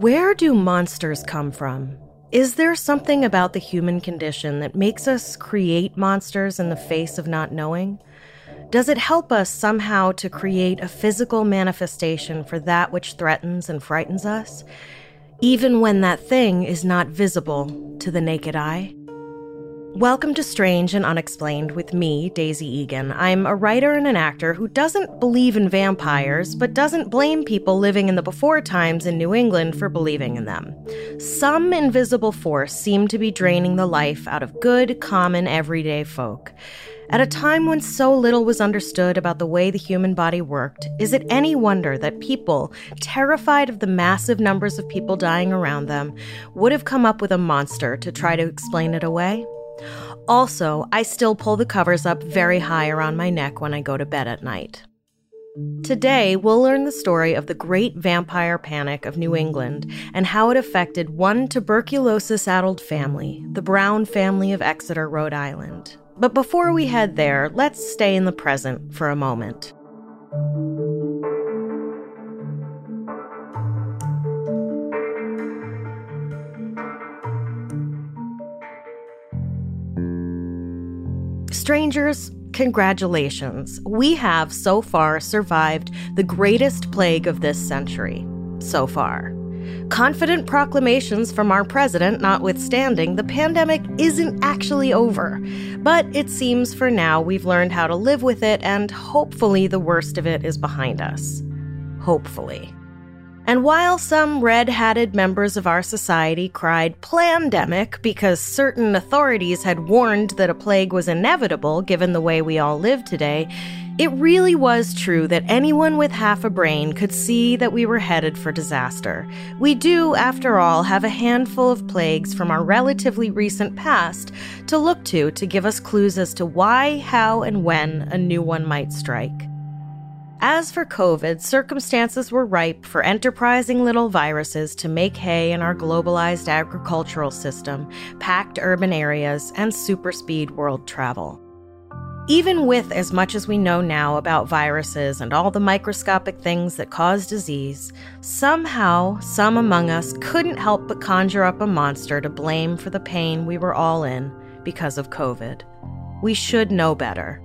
Where do monsters come from? Is there something about the human condition that makes us create monsters in the face of not knowing? Does it help us somehow to create a physical manifestation for that which threatens and frightens us, even when that thing is not visible to the naked eye? Welcome to Strange and Unexplained with me, Daisy Egan. I'm a writer and an actor who doesn't believe in vampires, but doesn't blame people living in the before times in New England for believing in them. Some invisible force seemed to be draining the life out of good, common, everyday folk. At a time when so little was understood about the way the human body worked, is it any wonder that people, terrified of the massive numbers of people dying around them, would have come up with a monster to try to explain it away? Also, I still pull the covers up very high around my neck when I go to bed at night. Today, we'll learn the story of the Great Vampire Panic of New England and how it affected one tuberculosis addled family, the Brown family of Exeter, Rhode Island. But before we head there, let's stay in the present for a moment. Strangers, congratulations. We have so far survived the greatest plague of this century. So far. Confident proclamations from our president notwithstanding, the pandemic isn't actually over. But it seems for now we've learned how to live with it, and hopefully the worst of it is behind us. Hopefully. And while some red hatted members of our society cried plandemic because certain authorities had warned that a plague was inevitable given the way we all live today, it really was true that anyone with half a brain could see that we were headed for disaster. We do, after all, have a handful of plagues from our relatively recent past to look to to give us clues as to why, how, and when a new one might strike. As for COVID, circumstances were ripe for enterprising little viruses to make hay in our globalized agricultural system, packed urban areas, and super speed world travel. Even with as much as we know now about viruses and all the microscopic things that cause disease, somehow some among us couldn't help but conjure up a monster to blame for the pain we were all in because of COVID. We should know better.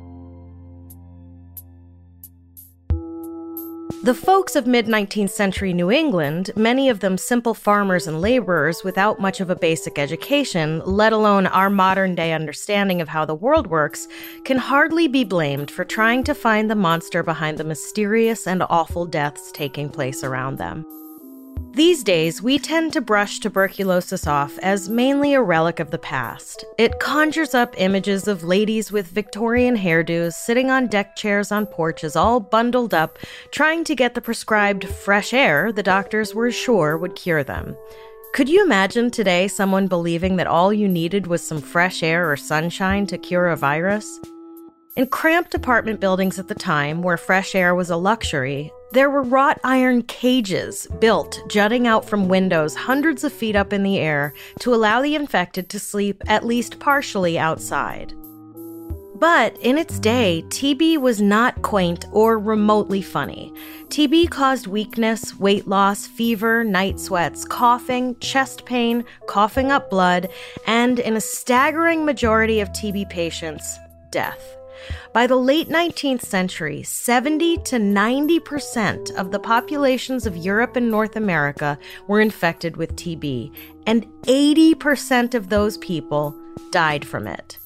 The folks of mid 19th century New England, many of them simple farmers and laborers without much of a basic education, let alone our modern day understanding of how the world works, can hardly be blamed for trying to find the monster behind the mysterious and awful deaths taking place around them. These days, we tend to brush tuberculosis off as mainly a relic of the past. It conjures up images of ladies with Victorian hairdos sitting on deck chairs on porches, all bundled up, trying to get the prescribed fresh air the doctors were sure would cure them. Could you imagine today someone believing that all you needed was some fresh air or sunshine to cure a virus? In cramped apartment buildings at the time, where fresh air was a luxury, there were wrought iron cages built jutting out from windows hundreds of feet up in the air to allow the infected to sleep at least partially outside. But in its day, TB was not quaint or remotely funny. TB caused weakness, weight loss, fever, night sweats, coughing, chest pain, coughing up blood, and in a staggering majority of TB patients, death. By the late 19th century, 70 to 90% of the populations of Europe and North America were infected with TB, and 80% of those people died from it.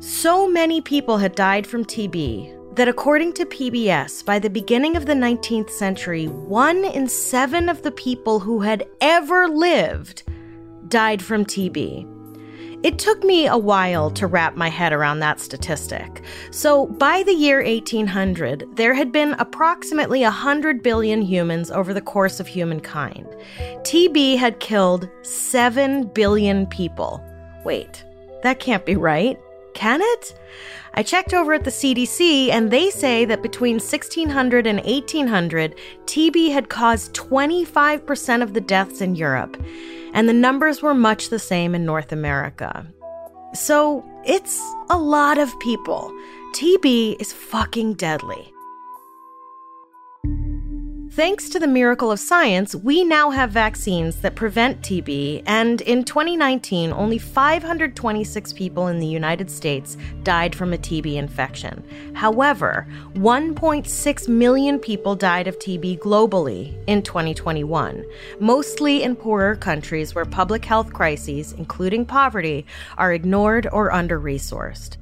So many people had died from TB that, according to PBS, by the beginning of the 19th century, one in seven of the people who had ever lived died from TB. It took me a while to wrap my head around that statistic. So, by the year 1800, there had been approximately 100 billion humans over the course of humankind. TB had killed 7 billion people. Wait, that can't be right. Can it? I checked over at the CDC, and they say that between 1600 and 1800, TB had caused 25% of the deaths in Europe and the numbers were much the same in North America. So it's a lot of people. TB is fucking deadly. Thanks to the miracle of science, we now have vaccines that prevent TB, and in 2019, only 526 people in the United States died from a TB infection. However, 1.6 million people died of TB globally in 2021, mostly in poorer countries where public health crises, including poverty, are ignored or under resourced.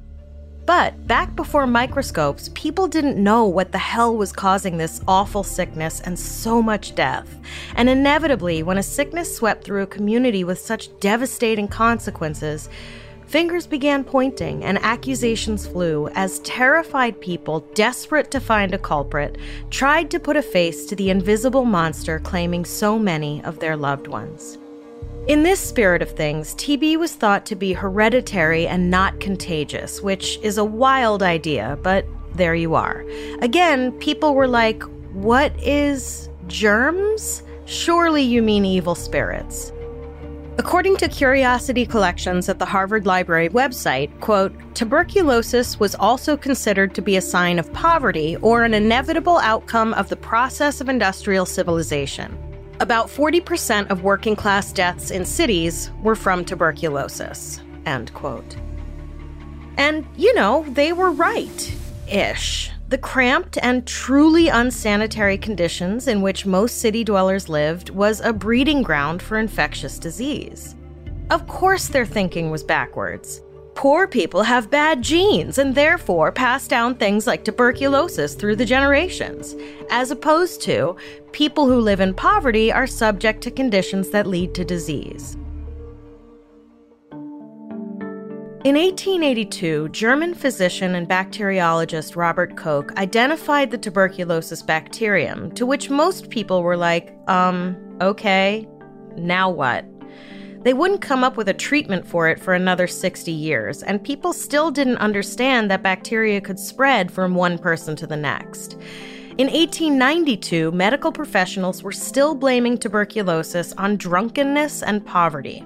But back before microscopes, people didn't know what the hell was causing this awful sickness and so much death. And inevitably, when a sickness swept through a community with such devastating consequences, fingers began pointing and accusations flew as terrified people, desperate to find a culprit, tried to put a face to the invisible monster claiming so many of their loved ones. In this spirit of things, TB was thought to be hereditary and not contagious, which is a wild idea, but there you are. Again, people were like, What is germs? Surely you mean evil spirits. According to Curiosity Collections at the Harvard Library website, quote, tuberculosis was also considered to be a sign of poverty or an inevitable outcome of the process of industrial civilization. About 40% of working class deaths in cities were from tuberculosis. End quote. And, you know, they were right ish. The cramped and truly unsanitary conditions in which most city dwellers lived was a breeding ground for infectious disease. Of course, their thinking was backwards poor people have bad genes and therefore pass down things like tuberculosis through the generations, as opposed to people who live in poverty are subject to conditions that lead to disease. In 1882, German physician and bacteriologist Robert Koch identified the tuberculosis bacterium, to which most people were like, um, okay, now what? They wouldn't come up with a treatment for it for another 60 years, and people still didn't understand that bacteria could spread from one person to the next. In 1892, medical professionals were still blaming tuberculosis on drunkenness and poverty.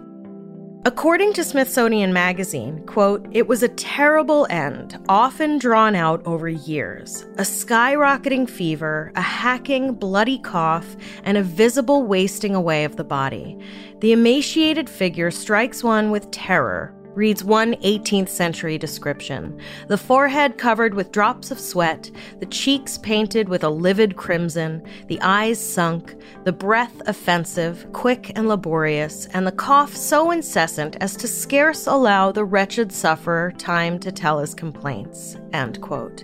According to Smithsonian Magazine, quote, it was a terrible end, often drawn out over years. A skyrocketing fever, a hacking, bloody cough, and a visible wasting away of the body. The emaciated figure strikes one with terror, reads one 18th century description. The forehead covered with drops of sweat, the cheeks painted with a livid crimson, the eyes sunk, the breath offensive, quick and laborious, and the cough so incessant as to scarce allow the wretched sufferer time to tell his complaints. End quote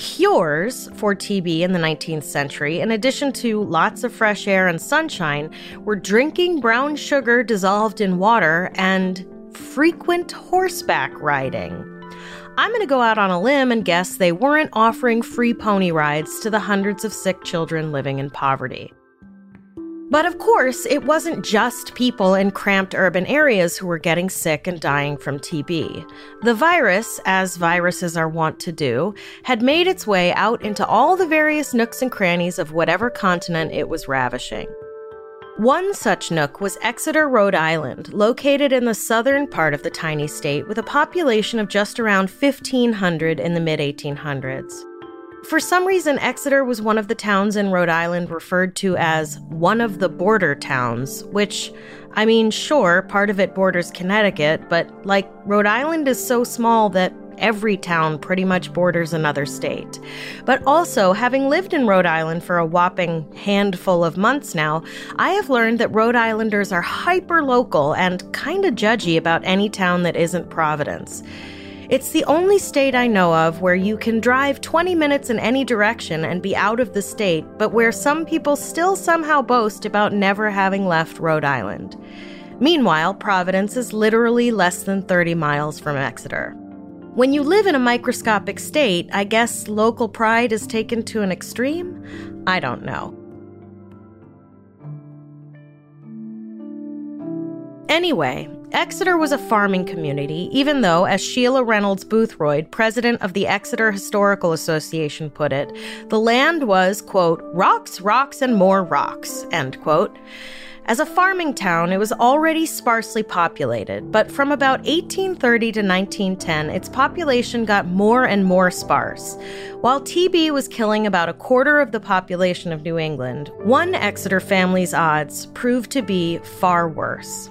cures for TB in the 19th century, in addition to lots of fresh air and sunshine, were drinking brown sugar dissolved in water and frequent horseback riding. I'm going to go out on a limb and guess they weren't offering free pony rides to the hundreds of sick children living in poverty. But of course, it wasn't just people in cramped urban areas who were getting sick and dying from TB. The virus, as viruses are wont to do, had made its way out into all the various nooks and crannies of whatever continent it was ravishing. One such nook was Exeter, Rhode Island, located in the southern part of the tiny state with a population of just around 1,500 in the mid 1800s. For some reason, Exeter was one of the towns in Rhode Island referred to as one of the border towns, which, I mean, sure, part of it borders Connecticut, but like, Rhode Island is so small that every town pretty much borders another state. But also, having lived in Rhode Island for a whopping handful of months now, I have learned that Rhode Islanders are hyper local and kind of judgy about any town that isn't Providence. It's the only state I know of where you can drive 20 minutes in any direction and be out of the state, but where some people still somehow boast about never having left Rhode Island. Meanwhile, Providence is literally less than 30 miles from Exeter. When you live in a microscopic state, I guess local pride is taken to an extreme? I don't know. Anyway, Exeter was a farming community, even though, as Sheila Reynolds Boothroyd, president of the Exeter Historical Association, put it, the land was, quote, rocks, rocks, and more rocks, end quote. As a farming town, it was already sparsely populated, but from about 1830 to 1910, its population got more and more sparse. While TB was killing about a quarter of the population of New England, one Exeter family's odds proved to be far worse.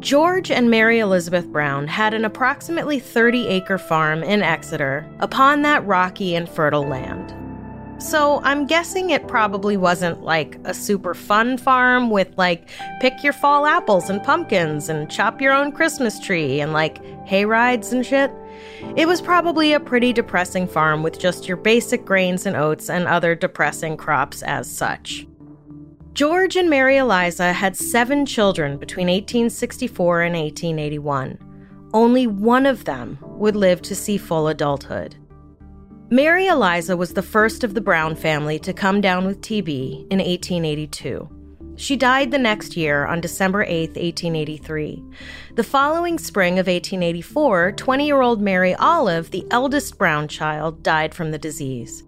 George and Mary Elizabeth Brown had an approximately 30 acre farm in Exeter upon that rocky and fertile land. So I'm guessing it probably wasn't like a super fun farm with like pick your fall apples and pumpkins and chop your own Christmas tree and like hay rides and shit. It was probably a pretty depressing farm with just your basic grains and oats and other depressing crops as such. George and Mary Eliza had seven children between 1864 and 1881. Only one of them would live to see full adulthood. Mary Eliza was the first of the Brown family to come down with TB in 1882. She died the next year on December 8, 1883. The following spring of 1884, 20 year old Mary Olive, the eldest Brown child, died from the disease.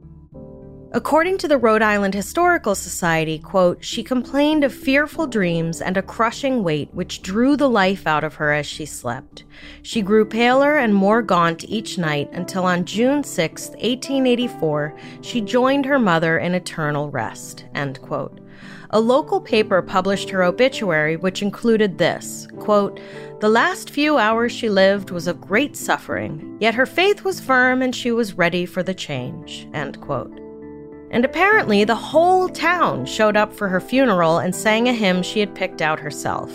According to the Rhode Island Historical Society, quote, she complained of fearful dreams and a crushing weight which drew the life out of her as she slept. She grew paler and more gaunt each night until on June 6, 1884, she joined her mother in eternal rest, end quote. A local paper published her obituary, which included this quote, The last few hours she lived was of great suffering, yet her faith was firm and she was ready for the change, end quote. And apparently, the whole town showed up for her funeral and sang a hymn she had picked out herself.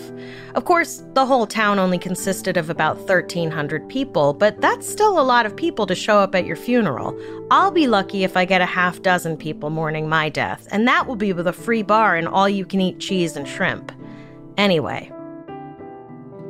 Of course, the whole town only consisted of about 1,300 people, but that's still a lot of people to show up at your funeral. I'll be lucky if I get a half dozen people mourning my death, and that will be with a free bar and all you can eat cheese and shrimp. Anyway,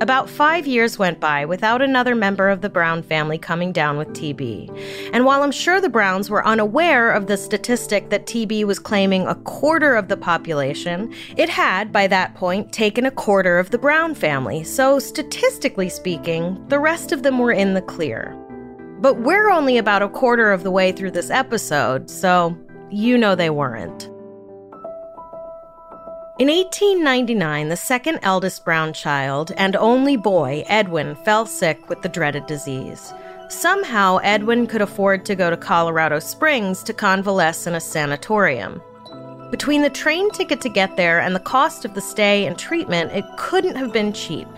about five years went by without another member of the Brown family coming down with TB. And while I'm sure the Browns were unaware of the statistic that TB was claiming a quarter of the population, it had, by that point, taken a quarter of the Brown family. So, statistically speaking, the rest of them were in the clear. But we're only about a quarter of the way through this episode, so you know they weren't. In 1899, the second eldest Brown child and only boy, Edwin, fell sick with the dreaded disease. Somehow, Edwin could afford to go to Colorado Springs to convalesce in a sanatorium. Between the train ticket to get there and the cost of the stay and treatment, it couldn't have been cheap.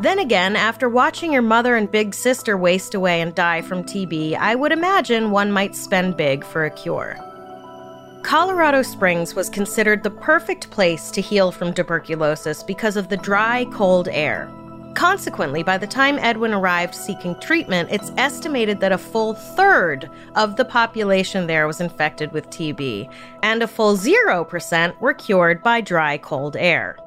Then again, after watching your mother and big sister waste away and die from TB, I would imagine one might spend big for a cure. Colorado Springs was considered the perfect place to heal from tuberculosis because of the dry, cold air. Consequently, by the time Edwin arrived seeking treatment, it's estimated that a full third of the population there was infected with TB, and a full 0% were cured by dry, cold air.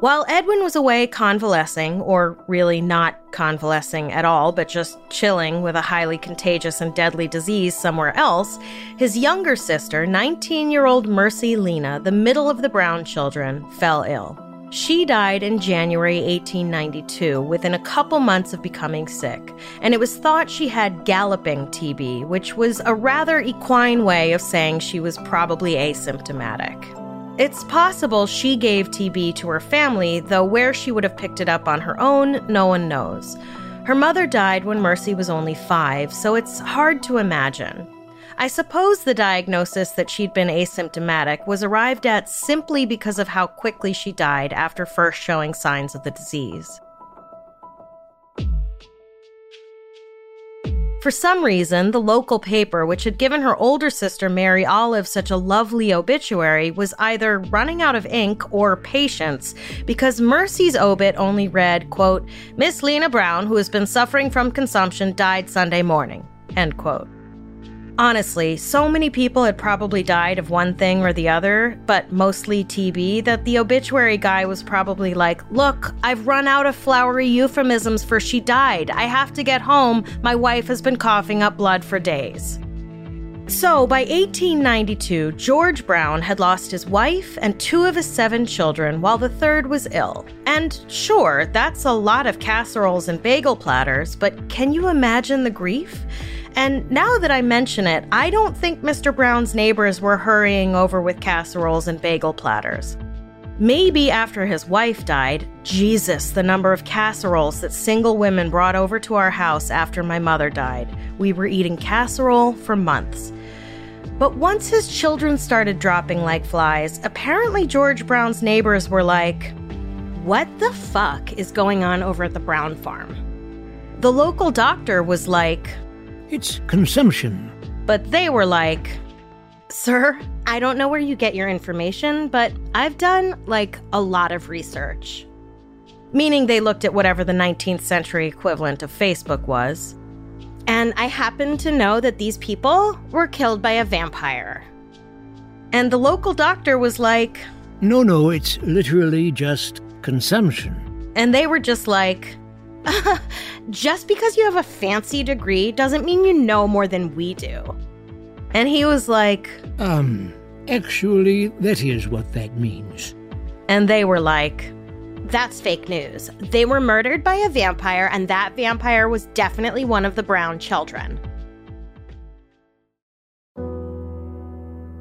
While Edwin was away convalescing, or really not convalescing at all, but just chilling with a highly contagious and deadly disease somewhere else, his younger sister, 19 year old Mercy Lena, the middle of the Brown children, fell ill. She died in January 1892 within a couple months of becoming sick, and it was thought she had galloping TB, which was a rather equine way of saying she was probably asymptomatic. It's possible she gave TB to her family, though where she would have picked it up on her own, no one knows. Her mother died when Mercy was only five, so it's hard to imagine. I suppose the diagnosis that she'd been asymptomatic was arrived at simply because of how quickly she died after first showing signs of the disease. For some reason, the local paper, which had given her older sister Mary Olive such a lovely obituary, was either running out of ink or patience because Mercy's obit only read, quote, Miss Lena Brown, who has been suffering from consumption, died Sunday morning, end quote. Honestly, so many people had probably died of one thing or the other, but mostly TB, that the obituary guy was probably like, Look, I've run out of flowery euphemisms for she died. I have to get home. My wife has been coughing up blood for days. So, by 1892, George Brown had lost his wife and two of his seven children, while the third was ill. And sure, that's a lot of casseroles and bagel platters, but can you imagine the grief? And now that I mention it, I don't think Mr. Brown's neighbors were hurrying over with casseroles and bagel platters. Maybe after his wife died, Jesus, the number of casseroles that single women brought over to our house after my mother died. We were eating casserole for months. But once his children started dropping like flies, apparently George Brown's neighbors were like, What the fuck is going on over at the Brown farm? The local doctor was like, it's consumption. But they were like, Sir, I don't know where you get your information, but I've done like a lot of research. Meaning they looked at whatever the 19th century equivalent of Facebook was. And I happen to know that these people were killed by a vampire. And the local doctor was like, No, no, it's literally just consumption. And they were just like, just because you have a fancy degree doesn't mean you know more than we do. And he was like, Um, actually, that is what that means. And they were like, That's fake news. They were murdered by a vampire, and that vampire was definitely one of the Brown children.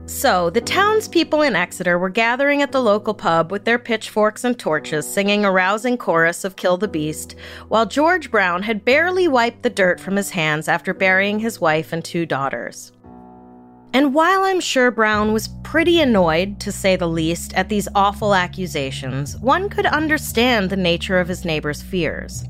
So, the townspeople in Exeter were gathering at the local pub with their pitchforks and torches, singing a rousing chorus of Kill the Beast, while George Brown had barely wiped the dirt from his hands after burying his wife and two daughters. And while I'm sure Brown was pretty annoyed, to say the least, at these awful accusations, one could understand the nature of his neighbor's fears.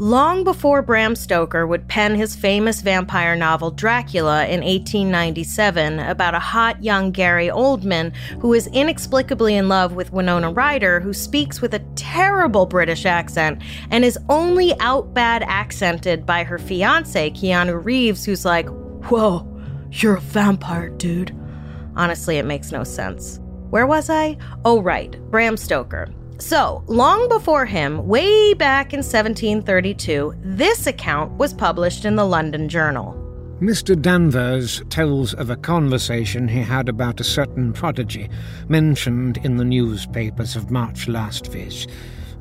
Long before Bram Stoker would pen his famous vampire novel Dracula in 1897 about a hot young Gary Oldman who is inexplicably in love with Winona Ryder, who speaks with a terrible British accent and is only out bad accented by her fiance, Keanu Reeves, who's like, Whoa, you're a vampire, dude. Honestly, it makes no sense. Where was I? Oh, right, Bram Stoker. So, long before him, way back in 1732, this account was published in the London Journal. Mr. Danvers tells of a conversation he had about a certain prodigy mentioned in the newspapers of March last viz.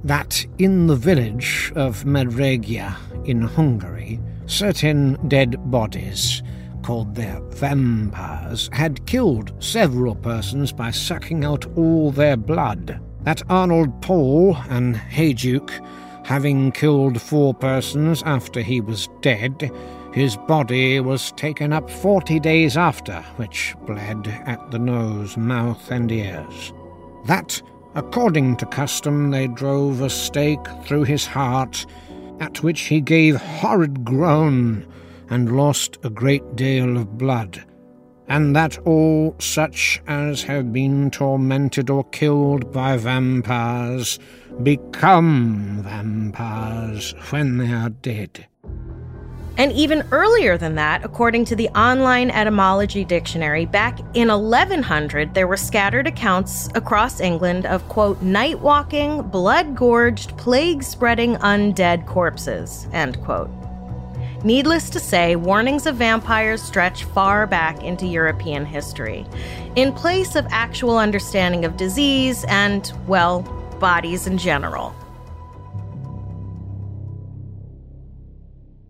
That in the village of Medregia in Hungary, certain dead bodies, called there vampires, had killed several persons by sucking out all their blood that Arnold Paul, an Hayduke, having killed four persons after he was dead, his body was taken up forty days after, which bled at the nose, mouth, and ears. That, according to custom, they drove a stake through his heart, at which he gave horrid groan, and lost a great deal of blood and that all such as have been tormented or killed by vampires become vampires when they are dead. And even earlier than that, according to the online etymology dictionary, back in 1100, there were scattered accounts across England of, quote, night walking, blood gorged, plague spreading undead corpses, end quote. Needless to say, warnings of vampires stretch far back into European history. In place of actual understanding of disease and, well, bodies in general.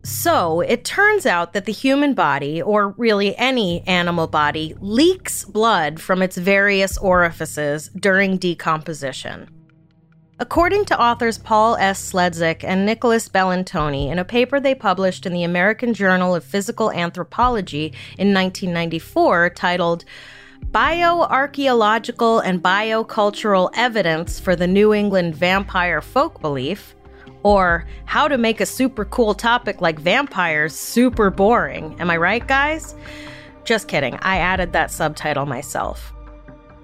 So, it turns out that the human body, or really any animal body, leaks blood from its various orifices during decomposition. According to authors Paul S. Sledzik and Nicholas Bellantoni in a paper they published in the American Journal of Physical Anthropology in 1994 titled Bioarchaeological and Biocultural Evidence for the New England Vampire Folk Belief, or How to Make a Super Cool Topic Like Vampires Super Boring. Am I right, guys? Just kidding, I added that subtitle myself.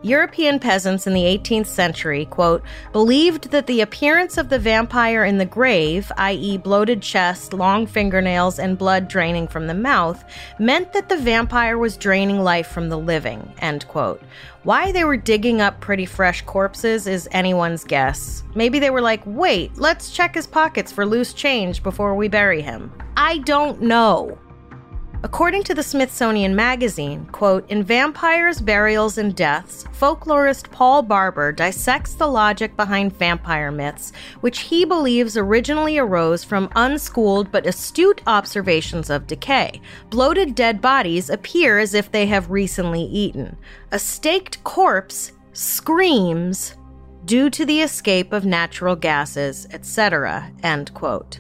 European peasants in the 18th century, quote, believed that the appearance of the vampire in the grave, i.e., bloated chest, long fingernails, and blood draining from the mouth, meant that the vampire was draining life from the living, end quote. Why they were digging up pretty fresh corpses is anyone's guess. Maybe they were like, wait, let's check his pockets for loose change before we bury him. I don't know. According to the Smithsonian Magazine, quote, in Vampires, Burials, and Deaths, folklorist Paul Barber dissects the logic behind vampire myths, which he believes originally arose from unschooled but astute observations of decay. Bloated dead bodies appear as if they have recently eaten. A staked corpse screams due to the escape of natural gases, etc. End quote.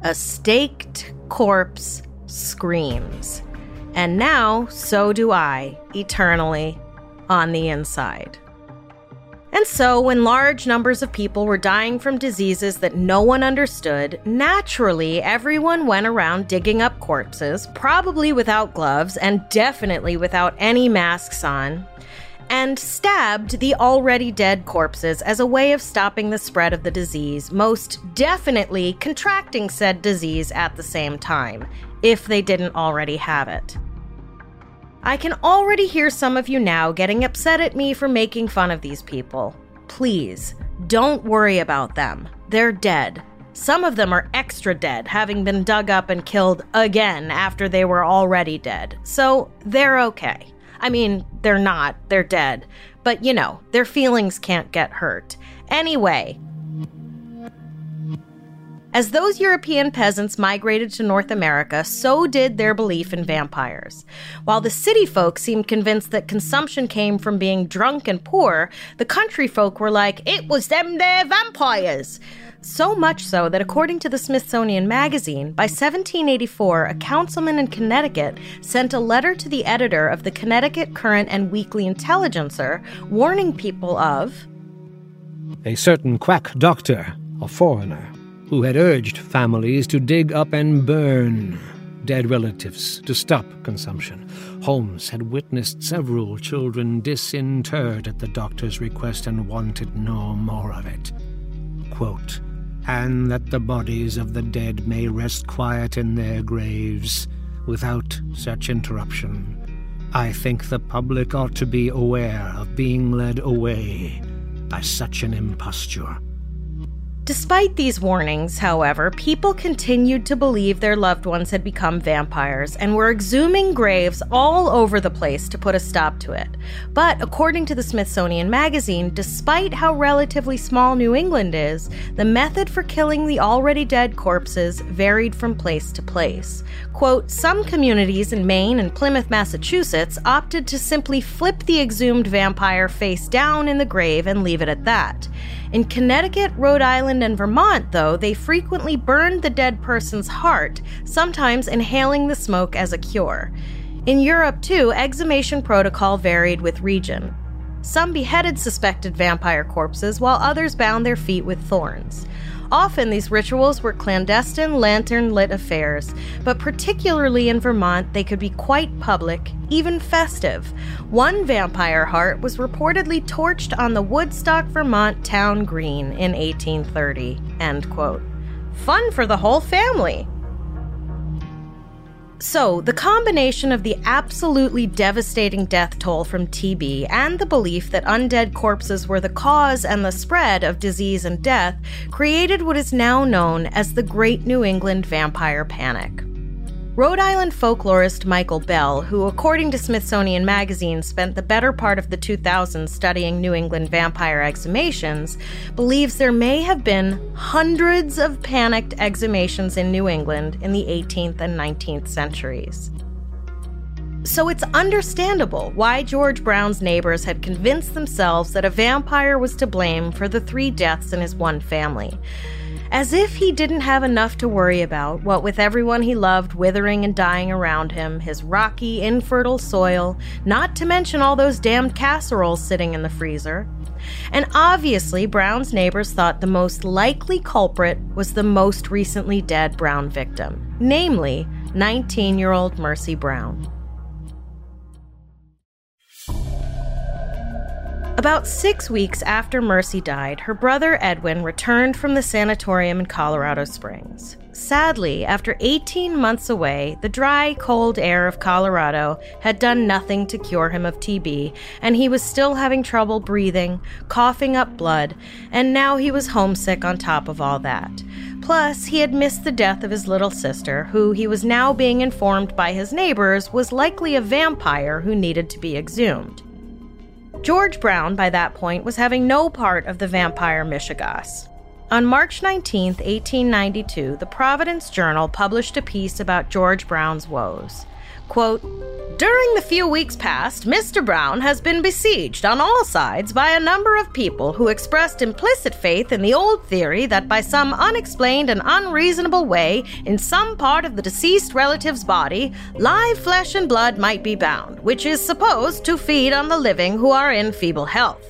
A staked corpse screams. And now, so do I, eternally, on the inside. And so, when large numbers of people were dying from diseases that no one understood, naturally everyone went around digging up corpses, probably without gloves and definitely without any masks on, and stabbed the already dead corpses as a way of stopping the spread of the disease, most definitely contracting said disease at the same time, if they didn't already have it. I can already hear some of you now getting upset at me for making fun of these people. Please, don't worry about them. They're dead. Some of them are extra dead, having been dug up and killed again after they were already dead. So they're okay. I mean, they're not, they're dead. But you know, their feelings can't get hurt. Anyway, as those European peasants migrated to North America, so did their belief in vampires. While the city folk seemed convinced that consumption came from being drunk and poor, the country folk were like, it was them there vampires. So much so that, according to the Smithsonian Magazine, by 1784, a councilman in Connecticut sent a letter to the editor of the Connecticut Courant and Weekly Intelligencer warning people of a certain quack doctor, a foreigner, who had urged families to dig up and burn dead relatives to stop consumption. Holmes had witnessed several children disinterred at the doctor's request and wanted no more of it. Quote, and that the bodies of the dead may rest quiet in their graves without such interruption. I think the public ought to be aware of being led away by such an imposture. Despite these warnings, however, people continued to believe their loved ones had become vampires and were exhuming graves all over the place to put a stop to it. But according to the Smithsonian Magazine, despite how relatively small New England is, the method for killing the already dead corpses varied from place to place. Quote, some communities in Maine and Plymouth, Massachusetts opted to simply flip the exhumed vampire face down in the grave and leave it at that. In Connecticut, Rhode Island, and Vermont, though, they frequently burned the dead person's heart, sometimes inhaling the smoke as a cure. In Europe, too, exhumation protocol varied with region. Some beheaded suspected vampire corpses, while others bound their feet with thorns. Often, these rituals were clandestine, lantern lit affairs, but particularly in Vermont, they could be quite public, even festive. One vampire heart was reportedly torched on the Woodstock, Vermont town green in 1830. End quote. Fun for the whole family. So, the combination of the absolutely devastating death toll from TB and the belief that undead corpses were the cause and the spread of disease and death created what is now known as the Great New England Vampire Panic. Rhode Island folklorist Michael Bell, who, according to Smithsonian Magazine, spent the better part of the 2000s studying New England vampire exhumations, believes there may have been hundreds of panicked exhumations in New England in the 18th and 19th centuries. So it's understandable why George Brown's neighbors had convinced themselves that a vampire was to blame for the three deaths in his one family. As if he didn't have enough to worry about, what with everyone he loved withering and dying around him, his rocky, infertile soil, not to mention all those damned casseroles sitting in the freezer. And obviously, Brown's neighbors thought the most likely culprit was the most recently dead Brown victim, namely 19 year old Mercy Brown. About six weeks after Mercy died, her brother Edwin returned from the sanatorium in Colorado Springs. Sadly, after 18 months away, the dry, cold air of Colorado had done nothing to cure him of TB, and he was still having trouble breathing, coughing up blood, and now he was homesick on top of all that. Plus, he had missed the death of his little sister, who he was now being informed by his neighbors was likely a vampire who needed to be exhumed. George Brown, by that point, was having no part of the vampire Mishegoss. On March 19, 1892, the Providence Journal published a piece about George Brown's woes. Quote, during the few weeks past, Mr. Brown has been besieged on all sides by a number of people who expressed implicit faith in the old theory that by some unexplained and unreasonable way, in some part of the deceased relative's body, live flesh and blood might be bound, which is supposed to feed on the living who are in feeble health.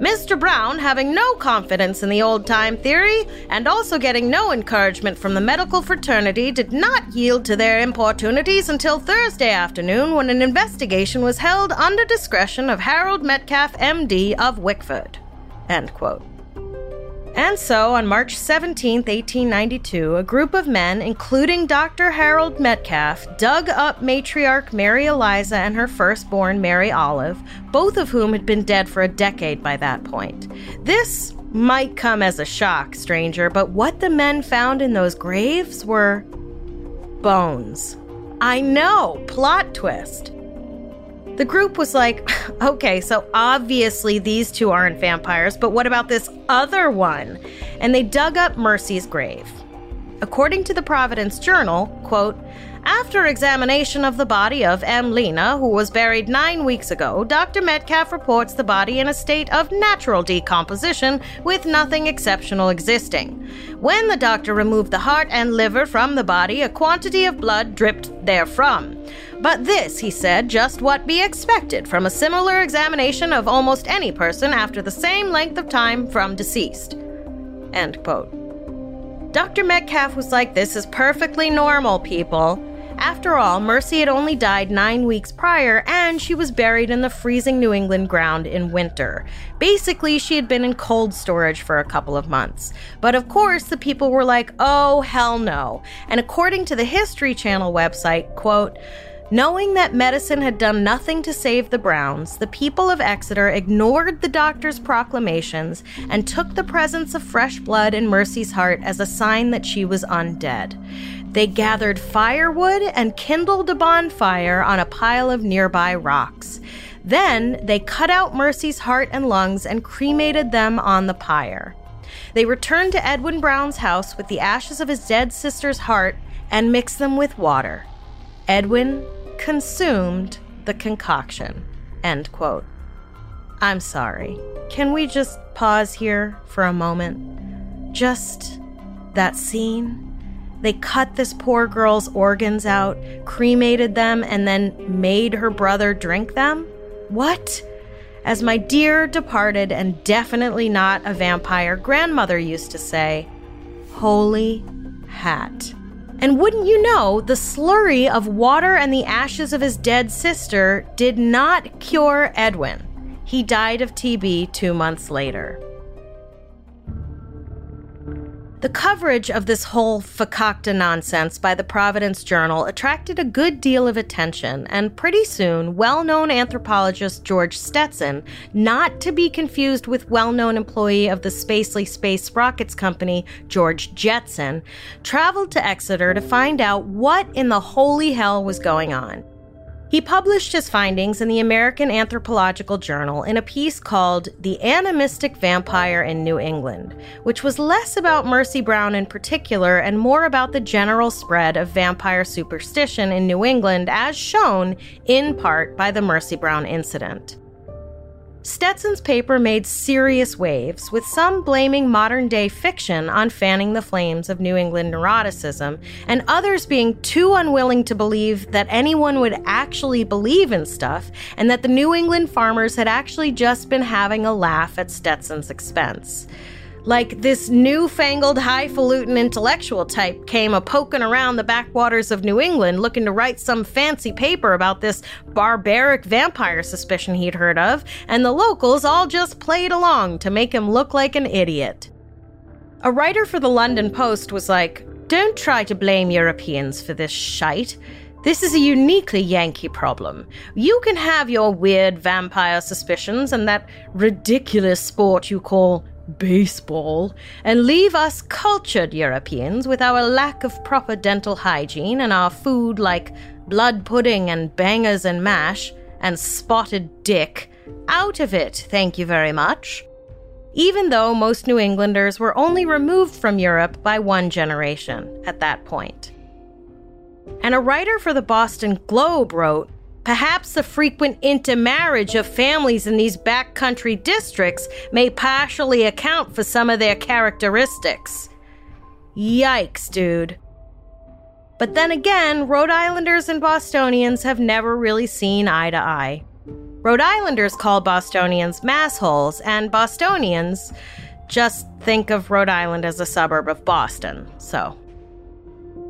Mr. Brown, having no confidence in the old time theory and also getting no encouragement from the medical fraternity, did not yield to their importunities until Thursday afternoon when an investigation was held under discretion of Harold Metcalf, MD of Wickford. End quote. And so, on March 17, 1892, a group of men, including Dr. Harold Metcalf, dug up matriarch Mary Eliza and her firstborn, Mary Olive, both of whom had been dead for a decade by that point. This might come as a shock, stranger, but what the men found in those graves were bones. I know, plot twist. The group was like, okay, so obviously these two aren't vampires, but what about this other one? And they dug up Mercy's grave. According to the Providence Journal, quote, after examination of the body of M. Lena, who was buried nine weeks ago, Dr. Metcalf reports the body in a state of natural decomposition with nothing exceptional existing. When the doctor removed the heart and liver from the body, a quantity of blood dripped therefrom. But this, he said, just what be expected from a similar examination of almost any person after the same length of time from deceased. End quote. Dr. Metcalf was like, This is perfectly normal, people. After all, Mercy had only died nine weeks prior, and she was buried in the freezing New England ground in winter. Basically, she had been in cold storage for a couple of months. But of course, the people were like, oh, hell no. And according to the History Channel website, quote, Knowing that medicine had done nothing to save the Browns, the people of Exeter ignored the doctor's proclamations and took the presence of fresh blood in Mercy's heart as a sign that she was undead. They gathered firewood and kindled a bonfire on a pile of nearby rocks. Then they cut out Mercy's heart and lungs and cremated them on the pyre. They returned to Edwin Brown's house with the ashes of his dead sister's heart and mixed them with water. Edwin consumed the concoction. End quote. I'm sorry. Can we just pause here for a moment? Just that scene? They cut this poor girl's organs out, cremated them, and then made her brother drink them? What? As my dear departed and definitely not a vampire grandmother used to say, holy hat. And wouldn't you know, the slurry of water and the ashes of his dead sister did not cure Edwin. He died of TB two months later. The coverage of this whole fakakta nonsense by the Providence Journal attracted a good deal of attention, and pretty soon, well known anthropologist George Stetson, not to be confused with well known employee of the Spacely Space Rockets Company, George Jetson, traveled to Exeter to find out what in the holy hell was going on. He published his findings in the American Anthropological Journal in a piece called The Animistic Vampire in New England, which was less about Mercy Brown in particular and more about the general spread of vampire superstition in New England, as shown in part by the Mercy Brown incident. Stetson's paper made serious waves, with some blaming modern day fiction on fanning the flames of New England neuroticism, and others being too unwilling to believe that anyone would actually believe in stuff, and that the New England farmers had actually just been having a laugh at Stetson's expense. Like this newfangled highfalutin intellectual type came a poking around the backwaters of New England looking to write some fancy paper about this barbaric vampire suspicion he'd heard of, and the locals all just played along to make him look like an idiot. A writer for the London Post was like, Don't try to blame Europeans for this shite. This is a uniquely Yankee problem. You can have your weird vampire suspicions and that ridiculous sport you call baseball, and leave us cultured Europeans with our lack of proper dental hygiene and our food like blood pudding and bangers and mash and spotted dick out of it, thank you very much. Even though most New Englanders were only removed from Europe by one generation at that point. And a writer for the Boston Globe wrote Perhaps the frequent intermarriage of families in these backcountry districts may partially account for some of their characteristics. Yikes, dude. But then again, Rhode Islanders and Bostonians have never really seen eye to eye. Rhode Islanders call Bostonians massholes, and Bostonians just think of Rhode Island as a suburb of Boston, so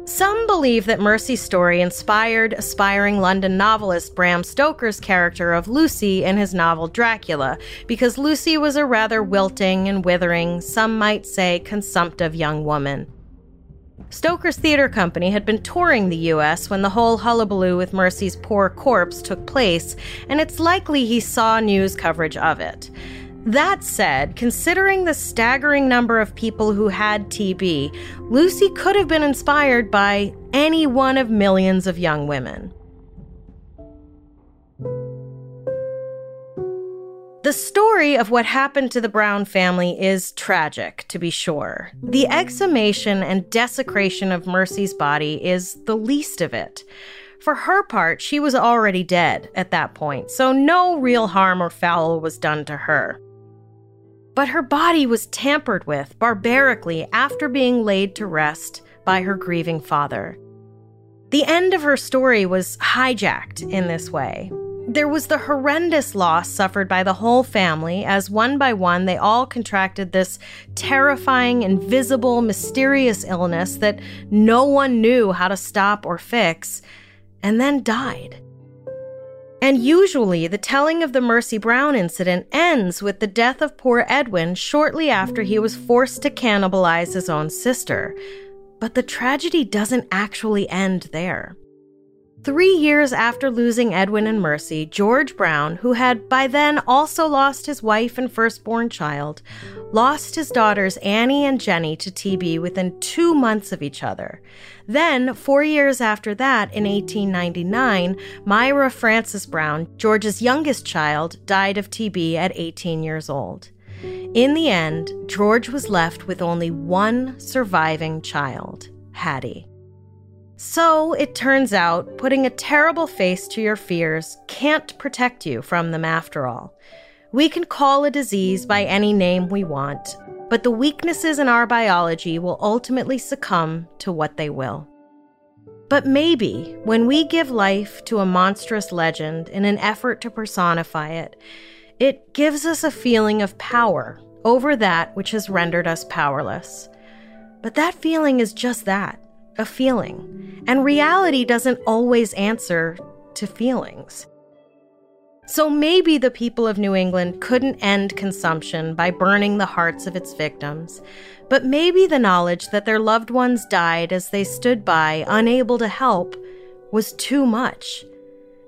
some believe that Mercy's story inspired aspiring London novelist Bram Stoker's character of Lucy in his novel Dracula, because Lucy was a rather wilting and withering, some might say consumptive young woman. Stoker's theater company had been touring the US when the whole hullabaloo with Mercy's poor corpse took place, and it's likely he saw news coverage of it. That said, considering the staggering number of people who had TB, Lucy could have been inspired by any one of millions of young women. The story of what happened to the Brown family is tragic, to be sure. The exhumation and desecration of Mercy's body is the least of it. For her part, she was already dead at that point, so no real harm or foul was done to her. But her body was tampered with barbarically after being laid to rest by her grieving father. The end of her story was hijacked in this way. There was the horrendous loss suffered by the whole family as one by one they all contracted this terrifying, invisible, mysterious illness that no one knew how to stop or fix, and then died. And usually, the telling of the Mercy Brown incident ends with the death of poor Edwin shortly after he was forced to cannibalize his own sister. But the tragedy doesn't actually end there. Three years after losing Edwin and Mercy, George Brown, who had by then also lost his wife and firstborn child, lost his daughters Annie and Jenny to TB within two months of each other. Then, four years after that, in 1899, Myra Frances Brown, George's youngest child, died of TB at 18 years old. In the end, George was left with only one surviving child, Hattie. So it turns out putting a terrible face to your fears can't protect you from them after all. We can call a disease by any name we want, but the weaknesses in our biology will ultimately succumb to what they will. But maybe when we give life to a monstrous legend in an effort to personify it, it gives us a feeling of power over that which has rendered us powerless. But that feeling is just that a feeling, and reality doesn't always answer to feelings. So maybe the people of New England couldn't end consumption by burning the hearts of its victims, but maybe the knowledge that their loved ones died as they stood by, unable to help, was too much.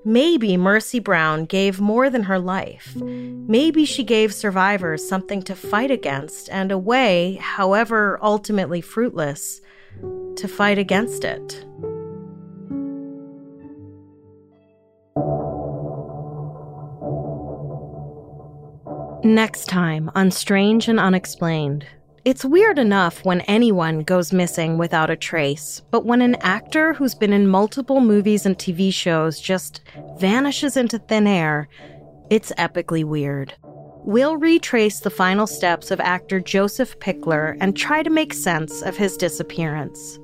Maybe Mercy Brown gave more than her life. Maybe she gave survivors something to fight against and a way, however ultimately fruitless, to fight against it. Next time on Strange and Unexplained. It's weird enough when anyone goes missing without a trace, but when an actor who's been in multiple movies and TV shows just vanishes into thin air, it's epically weird. We'll retrace the final steps of actor Joseph Pichler and try to make sense of his disappearance.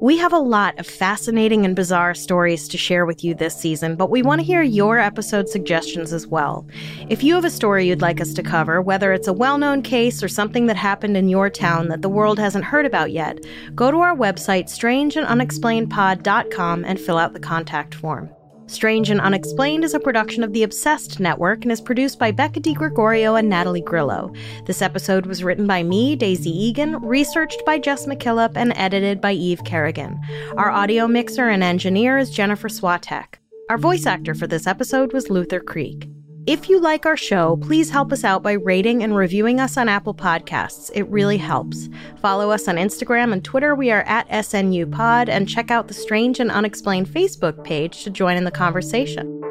We have a lot of fascinating and bizarre stories to share with you this season, but we want to hear your episode suggestions as well. If you have a story you'd like us to cover, whether it's a well known case or something that happened in your town that the world hasn't heard about yet, go to our website, strangeandunexplainedpod.com, and fill out the contact form. Strange and Unexplained is a production of the Obsessed Network and is produced by Becca DiGregorio and Natalie Grillo. This episode was written by me, Daisy Egan, researched by Jess McKillop, and edited by Eve Kerrigan. Our audio mixer and engineer is Jennifer Swatek. Our voice actor for this episode was Luther Creek. If you like our show, please help us out by rating and reviewing us on Apple Podcasts. It really helps. Follow us on Instagram and Twitter. We are at SNU Pod, and check out the Strange and Unexplained Facebook page to join in the conversation.